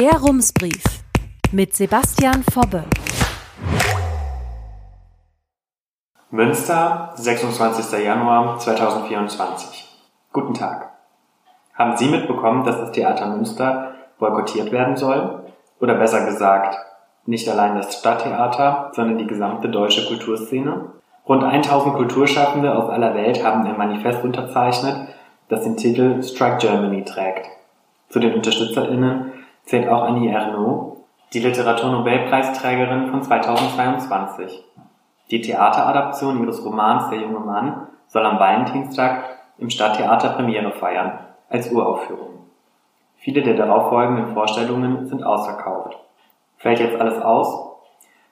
Der Rumsbrief mit Sebastian Fobbe. Münster, 26. Januar 2024. Guten Tag. Haben Sie mitbekommen, dass das Theater Münster boykottiert werden soll? Oder besser gesagt, nicht allein das Stadttheater, sondern die gesamte deutsche Kulturszene? Rund 1000 Kulturschaffende aus aller Welt haben ein Manifest unterzeichnet, das den Titel Strike Germany trägt. Zu den UnterstützerInnen zählt auch Annie Ernaux, die Literaturnobelpreisträgerin von 2022. Die Theateradaption ihres Romans Der junge Mann soll am Valentinstag im Stadttheater Premiere feiern, als Uraufführung. Viele der darauffolgenden Vorstellungen sind ausverkauft. Fällt jetzt alles aus?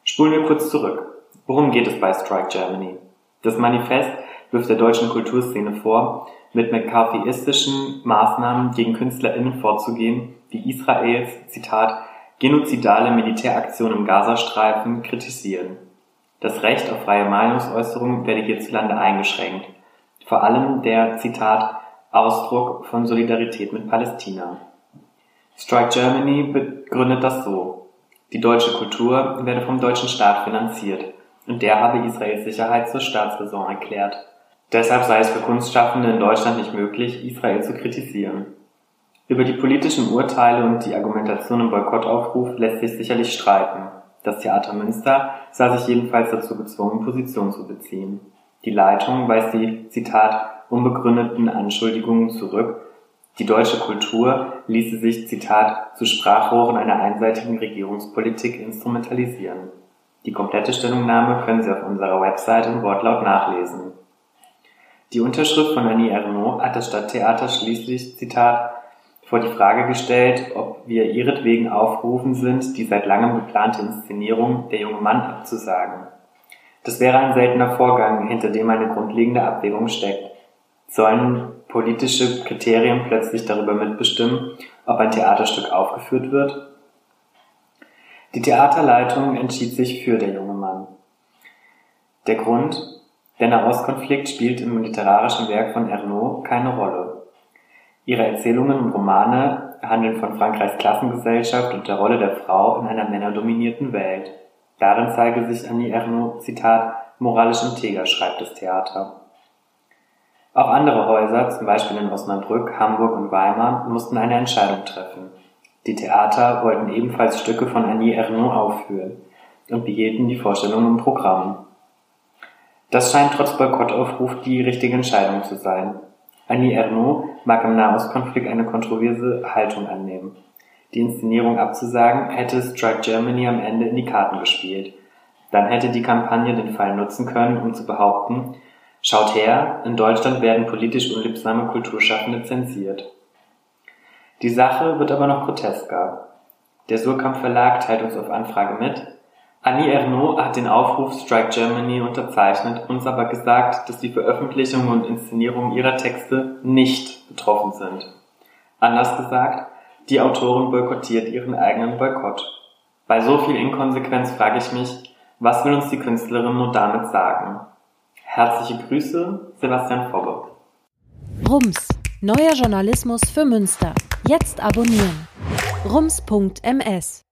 Spulen wir kurz zurück. Worum geht es bei Strike Germany? Das Manifest wirft der deutschen Kulturszene vor, mit McCarthyistischen Maßnahmen gegen KünstlerInnen vorzugehen, die Israels, Zitat, genozidale Militäraktion im Gazastreifen kritisieren. Das Recht auf freie Meinungsäußerung werde hierzulande eingeschränkt. Vor allem der, Zitat, Ausdruck von Solidarität mit Palästina. Strike Germany begründet das so. Die deutsche Kultur werde vom deutschen Staat finanziert und der habe Israels Sicherheit zur Staatsräson erklärt. Deshalb sei es für Kunstschaffende in Deutschland nicht möglich, Israel zu kritisieren. Über die politischen Urteile und die Argumentation im Boykottaufruf lässt sich sicherlich streiten. Das Theater Münster sah sich jedenfalls dazu gezwungen, Position zu beziehen. Die Leitung weist die, Zitat, unbegründeten Anschuldigungen zurück, die deutsche Kultur ließe sich, Zitat, zu Sprachrohren einer einseitigen Regierungspolitik instrumentalisieren. Die komplette Stellungnahme können Sie auf unserer Website im Wortlaut nachlesen. Die Unterschrift von Annie Ernaux hat das Stadttheater schließlich, Zitat, vor die Frage gestellt, ob wir ihretwegen aufgerufen sind, die seit langem geplante Inszenierung Der junge Mann abzusagen. Das wäre ein seltener Vorgang, hinter dem eine grundlegende Abwägung steckt. Sollen politische Kriterien plötzlich darüber mitbestimmen, ob ein Theaterstück aufgeführt wird? Die Theaterleitung entschied sich für Der junge Mann. Der Grund, der Nahostkonflikt spielt im literarischen Werk von Ernaud keine Rolle. Ihre Erzählungen und Romane handeln von Frankreichs Klassengesellschaft und der Rolle der Frau in einer männerdominierten Welt. Darin zeige sich Annie Ernaud, Zitat, moralisch integer, schreibt das Theater. Auch andere Häuser, zum Beispiel in Osnabrück, Hamburg und Weimar, mussten eine Entscheidung treffen. Die Theater wollten ebenfalls Stücke von Annie Ernaux aufführen und behielten die Vorstellung im Programm. Das scheint trotz Boykottaufruf die richtige Entscheidung zu sein. Annie Ernaux mag im Nahostkonflikt eine kontroverse Haltung annehmen. Die Inszenierung abzusagen, hätte Strike Germany am Ende in die Karten gespielt. Dann hätte die Kampagne den Fall nutzen können, um zu behaupten, schaut her, in Deutschland werden politisch unliebsame Kulturschaffende zensiert. Die Sache wird aber noch grotesker. Der Surkamp Verlag teilt uns auf Anfrage mit, Annie Ernaux hat den Aufruf Strike Germany unterzeichnet, uns aber gesagt, dass die Veröffentlichung und Inszenierung ihrer Texte nicht betroffen sind. Anders gesagt, die Autorin boykottiert ihren eigenen Boykott. Bei so viel Inkonsequenz frage ich mich, was will uns die Künstlerin nur damit sagen? Herzliche Grüße, Sebastian Fobbe. Rums, neuer Journalismus für Münster. Jetzt abonnieren. rums.ms